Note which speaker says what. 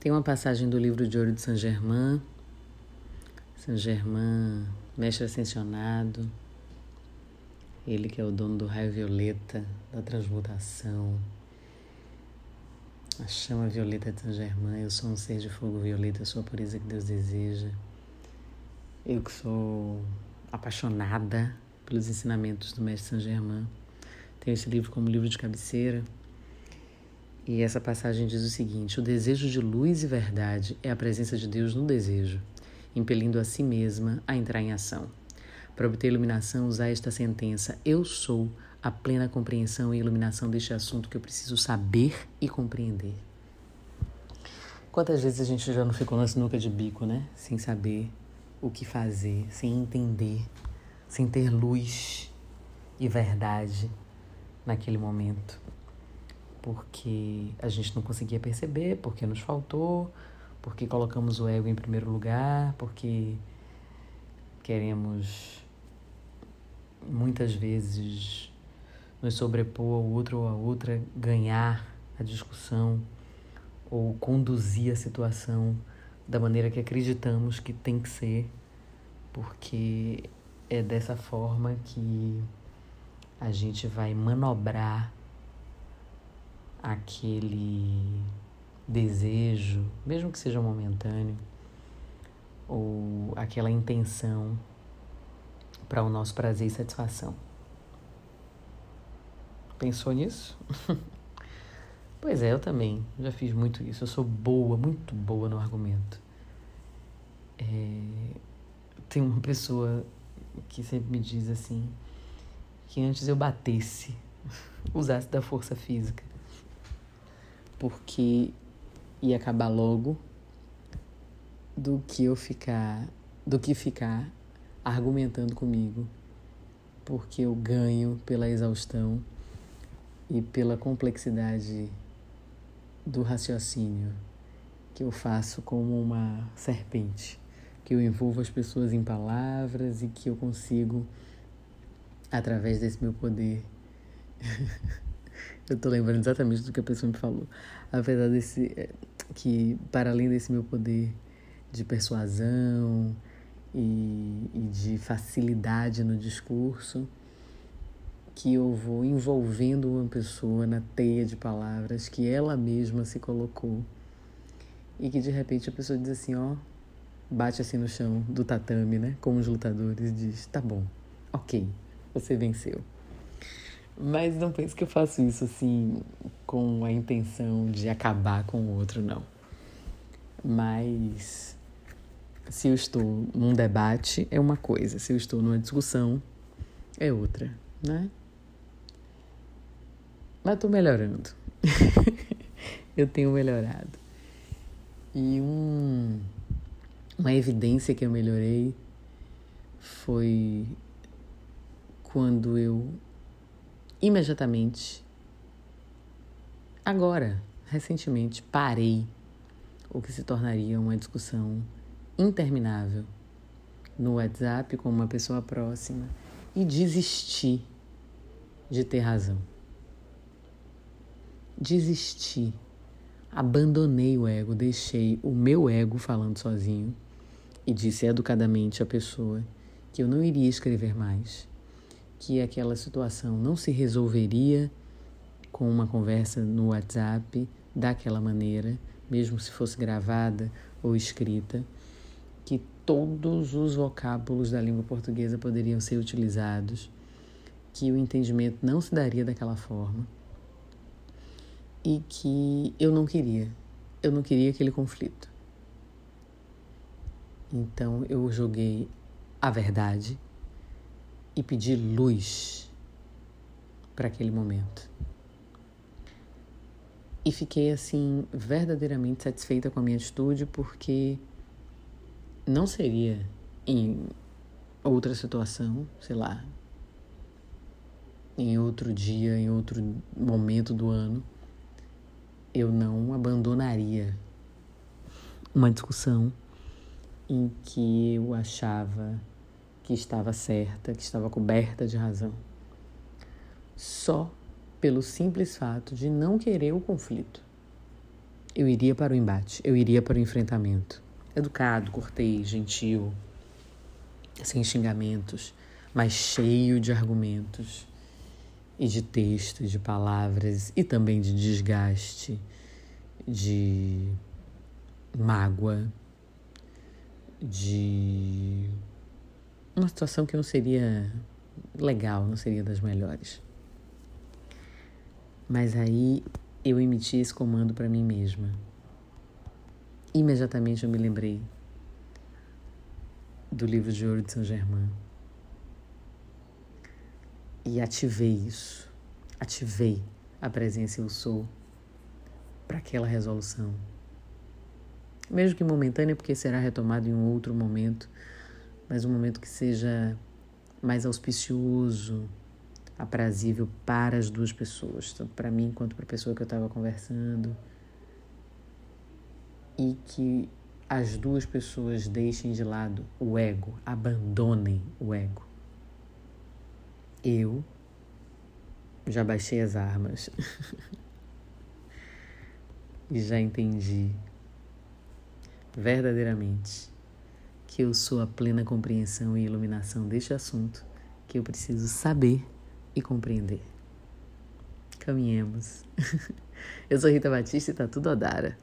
Speaker 1: Tem uma passagem do livro de ouro de Saint Germain, Saint Germain, mestre ascensionado, ele que é o dono do raio violeta, da transmutação, a chama violeta de Saint Germain. Eu sou um ser de fogo violeta, eu sou a pureza que Deus deseja. Eu que sou apaixonada pelos ensinamentos do mestre Saint Germain. Tenho esse livro como livro de cabeceira. E essa passagem diz o seguinte: O desejo de luz e verdade é a presença de Deus no desejo, impelindo a si mesma a entrar em ação. Para obter iluminação, usar esta sentença: Eu sou a plena compreensão e iluminação deste assunto que eu preciso saber e compreender. Quantas vezes a gente já não ficou na sinuca de bico, né? Sem saber o que fazer, sem entender, sem ter luz e verdade naquele momento porque a gente não conseguia perceber, porque nos faltou, porque colocamos o ego em primeiro lugar, porque queremos muitas vezes nos sobrepor ao outro ou a outra, ganhar a discussão ou conduzir a situação da maneira que acreditamos que tem que ser, porque é dessa forma que a gente vai manobrar aquele desejo, mesmo que seja momentâneo, ou aquela intenção para o nosso prazer e satisfação. Pensou nisso? pois é, eu também já fiz muito isso. Eu sou boa, muito boa no argumento. É... Tem uma pessoa que sempre me diz assim que antes eu batesse, usasse da força física porque ia acabar logo do que eu ficar do que ficar argumentando comigo porque eu ganho pela exaustão e pela complexidade do raciocínio que eu faço como uma serpente que eu envolvo as pessoas em palavras e que eu consigo através desse meu poder Eu tô lembrando exatamente do que a pessoa me falou. Apesar desse. Eh, que, para além desse meu poder de persuasão e, e de facilidade no discurso, que eu vou envolvendo uma pessoa na teia de palavras que ela mesma se colocou e que de repente a pessoa diz assim, ó, bate assim no chão do tatame, né, como os lutadores, diz, tá bom, ok, você venceu. Mas não pense que eu faço isso assim com a intenção de acabar com o outro, não. Mas se eu estou num debate é uma coisa, se eu estou numa discussão é outra, né? Mas estou melhorando. eu tenho melhorado. E um, uma evidência que eu melhorei foi quando eu imediatamente, agora, recentemente, parei o que se tornaria uma discussão interminável no WhatsApp com uma pessoa próxima e desisti de ter razão. Desisti. Abandonei o ego, deixei o meu ego falando sozinho e disse educadamente à pessoa que eu não iria escrever mais que aquela situação não se resolveria com uma conversa no WhatsApp daquela maneira, mesmo se fosse gravada ou escrita, que todos os vocábulos da língua portuguesa poderiam ser utilizados, que o entendimento não se daria daquela forma e que eu não queria. Eu não queria aquele conflito. Então eu joguei a verdade e pedir luz para aquele momento. E fiquei assim verdadeiramente satisfeita com a minha atitude porque não seria em outra situação, sei lá, em outro dia, em outro momento do ano, eu não abandonaria uma discussão em que eu achava que estava certa, que estava coberta de razão. Só pelo simples fato de não querer o conflito. eu iria para o embate, eu iria para o enfrentamento. Educado, cortês, gentil, sem xingamentos, mas cheio de argumentos e de textos, de palavras e também de desgaste, de mágoa, de uma situação que não seria legal, não seria das melhores. Mas aí eu emiti esse comando para mim mesma. Imediatamente eu me lembrei do livro de ouro de Saint Germain e ativei isso. Ativei a presença eu sou para aquela resolução. Mesmo que momentânea, porque será retomado em um outro momento, mas um momento que seja mais auspicioso, aprazível para as duas pessoas, tanto para mim quanto para a pessoa que eu estava conversando. E que as duas pessoas deixem de lado o ego, abandonem o ego. Eu já baixei as armas e já entendi verdadeiramente que eu sou a plena compreensão e iluminação deste assunto que eu preciso saber e compreender. Caminhemos. Eu sou Rita Batista e tá tudo Odara.